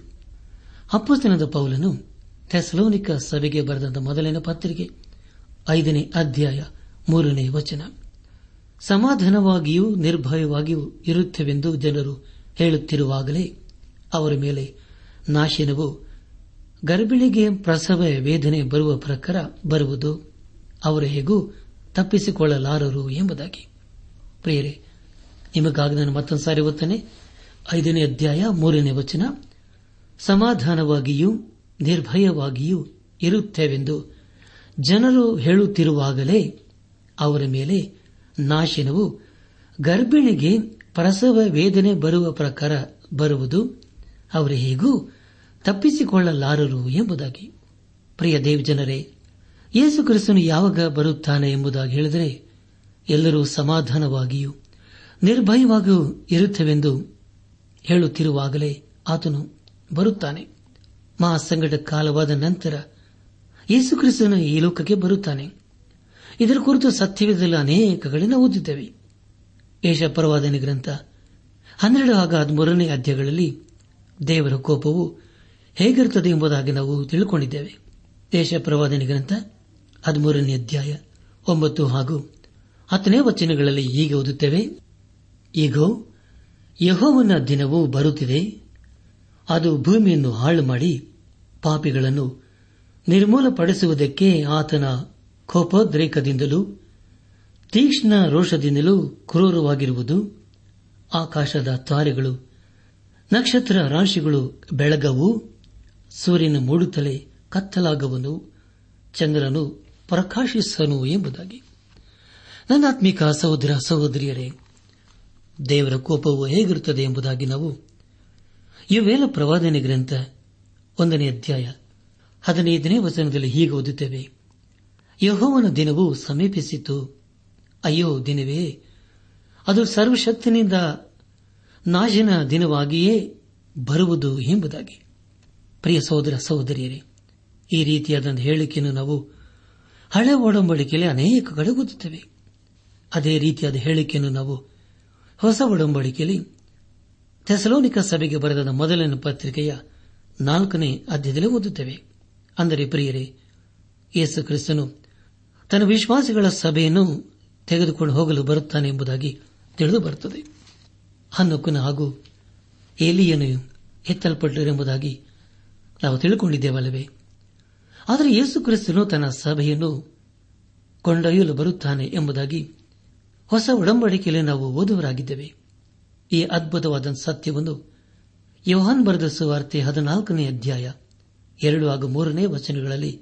ಅಪ್ಪಸ್ತನದ ಪೌಲನು ಥೆಸಲೋನಿಕ ಸಭೆಗೆ ಬರೆದ ಮೊದಲನೇ ಪತ್ರಿಕೆ, ಐದನೇ ಅಧ್ಯಾಯ, ಮೂರನೇ ವಚನ. ಸಮಾಧಾನವಾಗಿಯೂ ನಿರ್ಭಯವಾಗಿಯೂ ಇರುತ್ತವೆಂದು ಜನರು ಹೇಳುತ್ತಿರುವಾಗಲೇ ಅವರ ಮೇಲೆ ನಾಶಿನವು ಗರ್ಭಿಣಿಗೆ ಪ್ರಸವ ವೇದನೆ ಬರುವ ಪ್ರಕಾರ ಬರುವುದು. ಅವರು ಹೇಗೂ ತಪ್ಪಿಸಿಕೊಳ್ಳಲಾರರು ಎಂಬುದಾಗಿ. ಪ್ರಿಯರೇ, ನಿಮಗಾಗಿ ನಾನು ಮತ್ತೊಂದು ಸಾರಿ ಓದ್ತಾನೆ. ಐದನೇ ಅಧ್ಯಾಯ, ಮೂರನೇ ವಚನ. ಸಮಾಧಾನವಾಗಿಯೂ ನಿರ್ಭಯವಾಗಿಯೂ ಇರುತ್ತೇವೆಂದು ಜನರು ಹೇಳುತ್ತಿರುವಾಗಲೇ ಅವರ ಮೇಲೆ ನಾಶಿನವು ಗರ್ಭಿಣಿಗೆ ಪ್ರಸವ ವೇದನೆ ಬರುವ ಪ್ರಕಾರ ಬರುವುದು ಅವರು ಹೇಗೂ ತಪ್ಪಿಸಿಕೊಳ್ಳಲಾರರು ಎಂಬುದಾಗಿ. ಪ್ರಿಯ ದೇವ್ ಜನರೇ, ಯೇಸು ಕ್ರಿಸ್ತನು ಯಾವಾಗ ಬರುತ್ತಾನೆ ಎಂಬುದಾಗಿ ಹೇಳಿದರೆ ಎಲ್ಲರೂ ಸಮಾಧಾನವಾಗಿಯೂ ನಿರ್ಭಯವಾಗಿಯೂ ಇರುತ್ತವೆಂದು ಹೇಳುತ್ತಿರುವಾಗಲೇ ಆತನು ಬರುತ್ತಾನೆ. ಮಹಾಸಂಗಡ ಕಾಲವಾದ ನಂತರ ಯೇಸುಕ್ರಿಸ್ತನು ಈ ಲೋಕಕ್ಕೆ ಬರುತ್ತಾನೆ. ಇದರ ಕುರಿತು ಸತ್ಯವಿದಲ್ಲ ಅನೇಕಗಳನ್ನು ಓದಿದ್ದೇವೆ. ಏಷ ಪರವಾದನೆ ಗ್ರಂಥ. ಹನ್ನೆರಡು ಹಾಗೂ ಹದಿಮೂರನೇ ಅಧ್ಯಾಯಗಳಲ್ಲಿ ದೇವರ ಕೋಪವು ಹೇಗಿರುತ್ತದೆ ಎಂಬುದಾಗಿ ನಾವು ತಿಳಿದುಕೊಂಡಿದ್ದೇವೆ ದೇಶ ಪ್ರವಾದನೆ ಗ್ರಂಥ, ಹದಿಮೂರನೇ ಅಧ್ಯಾಯ, ಒಂಬತ್ತು ಹಾಗೂ ಹತ್ತನೇ ವಚನಗಳಲ್ಲಿ ಹೀಗೆ ಓದುತ್ತೇವೆ. ಈಗ, ಯಹೋವನ ದಿನವು ಬರುತ್ತಿದೆ. ಅದು ಭೂಮಿಯನ್ನು ಹಾಳು ಮಾಡಿ ಪಾಪಿಗಳನ್ನು ನಿರ್ಮೂಲಪಡಿಸುವುದಕ್ಕೆ ಆತನ ಕೋಪೋದ್ರೇಕದಿಂದಲೂ ತೀಕ್ಷ್ಣ ರೋಷದಿಂದಲೂ ಕ್ರೂರವಾಗಿರುವುದು ಆಕಾಶದ ತಾರೆಗಳು ನಕ್ಷತ್ರ ರಾಶಿಗಳು ಬೆಳಗವು, ಸೂರ್ಯನ ಮೂಡುತ್ತಲೇ ಕತ್ತಲಾಗವನು, ಚಂದ್ರನು ಪ್ರಕಾಶಿಸನು ಎಂಬುದಾಗಿ. ನನ್ನ ಆತ್ಮಿಕ ಸಹೋದರ ಸಹೋದರಿಯರೇ, ದೇವರ ಕೋಪವು ಹೇಗಿರುತ್ತದೆ ಎಂಬುದಾಗಿ ನಾವು ಇವೆಲ್ಲ ಪ್ರವಾದನೆ ಗ್ರಂಥ ಒಂದನೇ ಅಧ್ಯಾಯ ಹದಿನೈದನೇ ವಚನದಲ್ಲಿ ಹೀಗೆ ಓದುತ್ತೇವೆ. ಯಹೋವನ ದಿನವು ಸಮೀಪಿಸಿತು. ಅಯ್ಯೋ, ದಿನವೇ. ಅದು ಸರ್ವಶಕ್ತಿನಿಂದ ನಾಶನ ದಿನವಾಗಿಯೇ ಬರುವುದು ಎಂಬುದಾಗಿ. ಪ್ರಿಯ ಸಹೋದರ ಸಹೋದರಿಯರೇ, ಈ ರೀತಿಯಾದ ಹೇಳಿಕೆಯನ್ನು ನಾವು ಹಳೆ ಒಡಂಬಡಿಕೆಯಲ್ಲಿ ಅನೇಕ ಕಡೆ ಓದುತ್ತೇವೆ. ಅದೇ ರೀತಿಯಾದ ಹೇಳಿಕೆಯನ್ನು ನಾವು ಹೊಸ ಒಡಂಬಡಿಕೆಯಲ್ಲಿ ಥೆಸಲೋನಿಕ ಸಭೆಗೆ ಬರೆದ ಮೊದಲನೇ ಪತ್ರಿಕೆಯ ನಾಲ್ಕನೇ ಅಧ್ಯಾಯದಲ್ಲಿ ಓದುತ್ತೇವೆ. ಅಂದರೆ ಪ್ರಿಯರೇ, ಯೇಸು ಕ್ರಿಸ್ತನು ತನ್ನ ವಿಶ್ವಾಸಿಗಳ ಸಭೆಯನ್ನು ತೆಗೆದುಕೊಂಡು ಹೋಗಲು ಬರುತ್ತಾನೆ ಎಂಬುದಾಗಿ ತಿಳಿದು ಬರುತ್ತದೆ. ಹನ್ನೊಕ್ಕನ ಹಾಗೂ ಏಲಿಯನು ಎತ್ತಲ್ಪಟ್ಟರೆಂಬುದಾಗಿ ನಾವು ತಿಳ್ಕೊಂಡಿದ್ದೇವಲ್ಲವೇ? ಆದರೆ ಯೇಸು ಕ್ರಿಸ್ತನು ತನ್ನ ಸಭೆಯನ್ನು ಕೊಂಡೊಯ್ಯಲು ಬರುತ್ತಾನೆ ಎಂಬುದಾಗಿ ಹೊಸ ಒಡಂಬಡಿಕೆಯಲ್ಲಿ ನಾವು ಓದುವರಾಗಿದ್ದೇವೆ ಈ ಅದ್ಭುತವಾದ ಸತ್ಯವನ್ನು ಯೋಹಾನ್ ಬರೆದ ಸುವಾರ್ತೆ ಹದಿನಾಲ್ಕನೇ ಅಧ್ಯಾಯ ಎರಡು ಹಾಗೂ ಮೂರನೇ ವಚನಗಳಲ್ಲಿ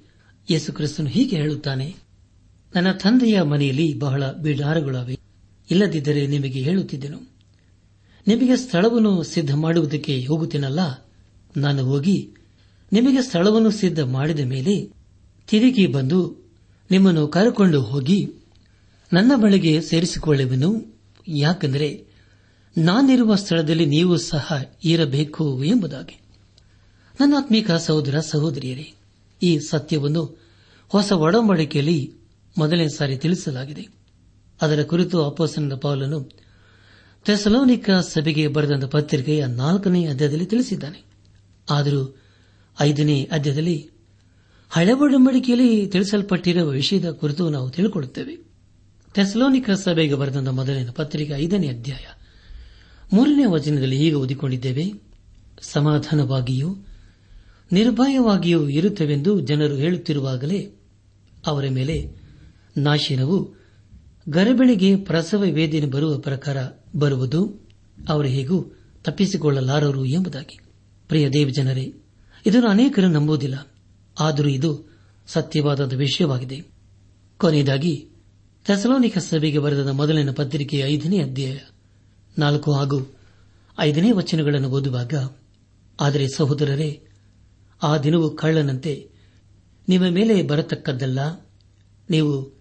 ಯೇಸು ಕ್ರಿಸ್ತನು ಹೀಗೆ ಹೇಳುತ್ತಾನೆ. ನನ್ನ ತಂದೆಯ ಮನೆಯಲ್ಲಿ ಬಹಳ ಬಿಡಾರಗಳವೆ ಇಲ್ಲದಿದ್ದರೆ ನಿಮಗೆ ಹೇಳುತ್ತಿದ್ದೆನು. ನಿಮಗೆ ಸ್ಥಳವನ್ನು ಸಿದ್ಧ ಮಾಡುವುದಕ್ಕೆ ಹೋಗುತ್ತೇನಲ್ಲ? ನಾನು ಹೋಗಿ ನಿಮಗೆ ಸ್ಥಳವನ್ನು ಸಿದ್ಧ ಮಾಡಿದ ಮೇಲೆ ತಿರುಗಿ ಬಂದು ನಿಮ್ಮನ್ನು ಕರೆಕೊಂಡು ಹೋಗಿ ನನ್ನ ಬಳಿಗೆ ಸೇರಿಸಿಕೊಳ್ಳುವೆನು. ಯಾಕೆಂದರೆ ನಾನಿರುವ ಸ್ಥಳದಲ್ಲಿ ನೀವು ಸಹ ಇರಬೇಕು ಎಂಬುದಾಗಿ. ನನ್ನ ಆತ್ಮೀಕ ಸಹೋದರ ಸಹೋದರಿಯರೇ, ಈ ಸತ್ಯವನ್ನು ಹೊಸ ಒಡಂಬಡಿಕೆಯಲ್ಲಿ ಮೊದಲನೇ ಸಾರಿ ತಿಳಿಸಲಾಗಿದೆ. ಅದರ ಕುರಿತು ಅಪೋಸನದ ಪೌಲನು ಥೆಸಲೋನಿಕ ಸಭೆಗೆ ಬರೆದ ಪತ್ರಿಕೆಯ ನಾಲ್ಕನೇ ಅಧ್ಯಾಯದಲ್ಲಿ ತಿಳಿಸಿದ್ದಾನೆ. ಆದರೂ ಐದನೇ ಅಧ್ಯಾಯದಲ್ಲಿ ಹಳೆ ಒಡಂಬಡಿಕೆಯಲ್ಲಿ ತಿಳಿಸಲ್ಪಟ್ಟಿರುವ ವಿಷಯದ ಕುರಿತು ನಾವು ತಿಳಿಕೊಳ್ಳುತ್ತೇವೆ. ಥೆಸಲೋನಿಕ ಸಭೆಗೆ ಬರೆದ ಮೊದಲನೇ ಪತ್ರಿಕೆ ಐದನೇ ಅಧ್ಯಾಯ ಮೂರನೇ ವಚನದಲ್ಲಿ ಹೀಗೆ ಓದಿಕೊಂಡಿದ್ದೇವೆ, ಸಮಾಧಾನವಾಗಿಯೂ ನಿರ್ಭಯವಾಗಿಯೂ ಇರುತ್ತವೆಂದು ಜನರು ಹೇಳುತ್ತಿರುವಾಗಲೇ ಅವರ ಮೇಲೆ ನಾಶನವು ಗರ್ಭಿಣಿಗೆ ಪ್ರಸವ ವೇದನೆ ಬರುವ ಪ್ರಕಾರ ಬರುವುದು ಅವರು ಹೇಗೂ ತಪ್ಪಿಸಿಕೊಳ್ಳಲಾರರು ಎಂಬುದಾಗಿ. ಪ್ರಿಯ ದೇವ ಜನರೇ ಇದನ್ನು ಅನೇಕರು ನಂಬುವುದಿಲ್ಲ, ಆದರೂ ಇದು ಸತ್ಯವಾದ ವಿಷಯವಾಗಿದೆ. ಕೊನೆಯದಾಗಿ, ಥೆಸಲೋನಿಕ ಸಭೆಗೆ ಬರೆದ ಮೊದಲಿನ ಪತ್ರಿಕೆಯ ಐದನೇ ಅಧ್ಯಾಯ ನಾಲ್ಕು ಹಾಗೂ ಐದನೇ ವಚನಗಳನ್ನು ಓದುವಾಗ, ಆದರೆ ಸಹೋದರರೇ, ಆ ದಿನವು ಕಳ್ಳನಂತೆ ನಿಮ್ಮ ಮೇಲೆ ಬರತಕ್ಕದ್ದಲ್ಲ, ನೀವು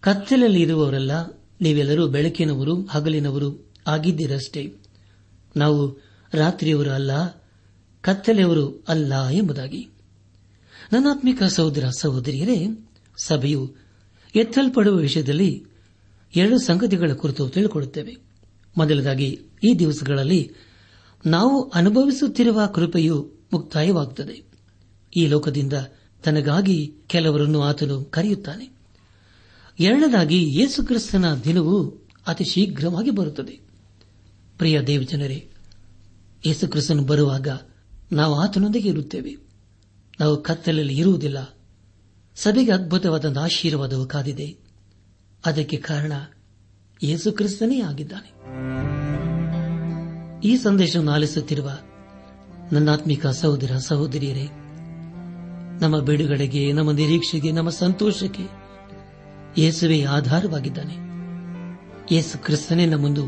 ಕತ್ತಲಲ್ಲಿ ಇರುವವರೆಲ್ಲ ನೀವೆಲ್ಲರೂ ಬೆಳಕಿನವರು, ಹಗಲಿನವರು ಆಗಿದ್ದೀರಷ್ಟೇ. ನಾವು ರಾತ್ರಿಯವರು ಅಲ್ಲ, ಕತ್ತಲೆಯವರು ಅಲ್ಲ ಎಂಬುದಾಗಿ. ನನಾತ್ಮಿಕ ಸಹೋದರ ಸಹೋದರಿಯರೇ, ಸಭೆಯು ಎತ್ತಲ್ಪಡುವ ವಿಷಯದಲ್ಲಿ ಎರಡು ಸಂಗತಿಗಳ ಕುರಿತು ತಿಳಿಕೊಳ್ಳುತ್ತೇವೆ. ಮೊದಲದಾಗಿ, ಈ ದಿವಸಗಳಲ್ಲಿ ನಾವು ಅನುಭವಿಸುತ್ತಿರುವ ಕೃಪೆಯು ಮುಕ್ತಾಯವಾಗುತ್ತದೆ. ಈ ಲೋಕದಿಂದ ತನಗಾಗಿ ಕೆಲವರನ್ನು ಆತನು ಕರೆಯುತ್ತಾನೆ. ಎರಡನೇದಾಗಿ ಯೇಸುಕ್ರಿಸ್ತನ ದಿನವು ಅತಿ ಶೀಘ್ರವಾಗಿ ಬರುತ್ತದೆ. ಪ್ರಿಯ ದೇವಜನರೇ ಯೇಸುಕ್ರಿಸ್ತನು ಬರುವಾಗ ನಾವು ಆತನೊಂದಿಗೆ ಇರುತ್ತೇವೆ. ನಾವು ಕತ್ತಲಲ್ಲಿ ಇರುವುದಿಲ್ಲ. ಸಭೆಗೆ ಅದ್ಭುತವಾದ ಆಶೀರ್ವಾದವು ಕಾದಿದೆ. ಅದಕ್ಕೆ ಕಾರಣ ಯೇಸುಕ್ರಿಸ್ತನೇ ಆಗಿದ್ದಾನೆ. ಈ ಸಂದೇಶವನ್ನು ಆಲಿಸುತ್ತಿರುವ ನನ್ನಾತ್ಮಿಕ ಸಹೋದರ ಸಹೋದರಿಯರೇ, ನಮ್ಮ ಬಿಡುಗಡೆಗೆ, ನಮ್ಮ ನಿರೀಕ್ಷೆಗೆ, ನಮ್ಮ ಸಂತೋಷಕ್ಕೆ ಯೇಸುವೆ ಆಧಾರವಾಗಿದ್ದಾನೆ. ಯೇಸು ಕ್ರಿಸ್ತನೇ ನಮ್ಮೊಂದು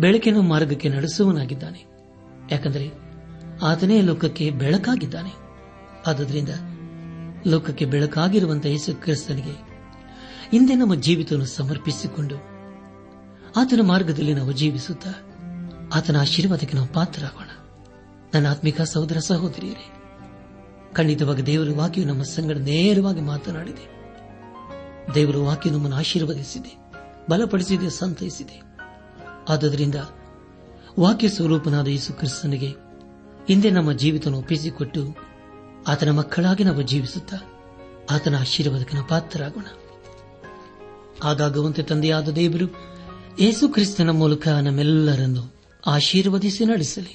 ಬೆಳಕಿನ ಮಾರ್ಗಕ್ಕೆ ನಡೆಸುವನಾಗಿದ್ದಾನೆ ಯಾಕಂದರೆ ಆತನೇ ಲೋಕಕ್ಕೆ ಬೆಳಕಾಗಿದ್ದಾನೆ. ಆದ್ದರಿಂದ ಲೋಕಕ್ಕೆ ಬೆಳಕಾಗಿರುವಂತಹ ಯೇಸು ಕ್ರಿಸ್ತನಿಗೆ ಹಿಂದೆ ನಮ್ಮ ಜೀವಿತವನ್ನು ಸಮರ್ಪಿಸಿಕೊಂಡು ಆತನ ಮಾರ್ಗದಲ್ಲಿ ನಾವು ಜೀವಿಸುತ್ತಾ ಆತನ ಆಶೀರ್ವಾದಕ್ಕೆ ನಾವು ಪಾತ್ರರಾಗೋಣ. ನನ್ನ ಆತ್ಮಿಕ ಸಹೋದರ ಸಹೋದರಿಯರೇ, ಖಂಡಿತವಾಗಿ ದೇವರ ವಾಕ್ಯವು ನಮ್ಮ ಸಂಗಡ ನೇರವಾಗಿ ಮಾತನಾಡಿದೆ. ದೇವರ ವಾಕ್ಯ ನಮ್ಮನ್ನು ಆಶೀರ್ವದಿಸಿದೆ, ಬಲಪಡಿಸಿದೆ, ಸಂತೈಸಿದೆ. ಆದ್ದರಿಂದ ವಾಕ್ಯ ಸ್ವರೂಪನಾದ ಯೇಸು ಕ್ರಿಸ್ತನಿಗೆ ಹಿಂದೆ ನಮ್ಮ ಜೀವಿತನ ಒಪ್ಪಿಸಿಕೊಟ್ಟು ಆತನ ಮಕ್ಕಳಾಗಿ ನಾವು ಜೀವಿಸುತ್ತಾ ಆತನ ಆಶೀರ್ವಾದಕನ ಪಾತ್ರರಾಗೋಣ. ಆಗಾಗುವಂತೆ ತಂದೆಯಾದ ದೇವರು ಯೇಸು ಕ್ರಿಸ್ತನ ಮೂಲಕ ನಮ್ಮೆಲ್ಲರನ್ನು ಆಶೀರ್ವದಿಸಿ ನಡೆಸಲಿ.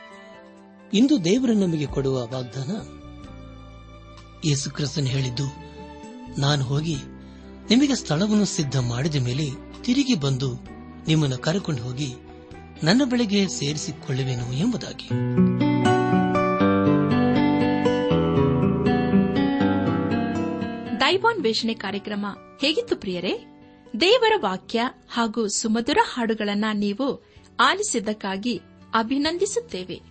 ಇಂದು ದೇವರು ನಮಗೆ ಕೊಡುವ ವಾಗ್ದಾನ ಯೇಸುಕ್ರಿಸ್ತನ್ ಹೇಳಿದ್ದು, ನಾನು ಹೋಗಿ ನಿಮಗೆ ಸ್ಥಳವನ್ನು ಸಿದ್ಧ ಮಾಡಿದ ಮೇಲೆ ತಿರುಗಿ ಬಂದು ನಿಮ್ಮನ್ನು ಕರೆಕೊಂಡು ಹೋಗಿ ನನ್ನ ಬೆಳೆಗೆ ಸೇರಿಸಿಕೊಳ್ಳುವೆನು ಎಂಬುದಾಗಿ. ದೈವಾನ್ ವೇಷಣೆ ಕಾರ್ಯಕ್ರಮ ಹೇಗಿತ್ತು ಪ್ರಿಯರೇ? ದೇವರ ವಾಕ್ಯ ಹಾಗೂ ಸುಮಧುರ ಹಾಡುಗಳನ್ನ ನೀವು ಆಲಿಸಿದ್ದಕ್ಕಾಗಿ ಅಭಿನಂದಿಸುತ್ತೇವೆ.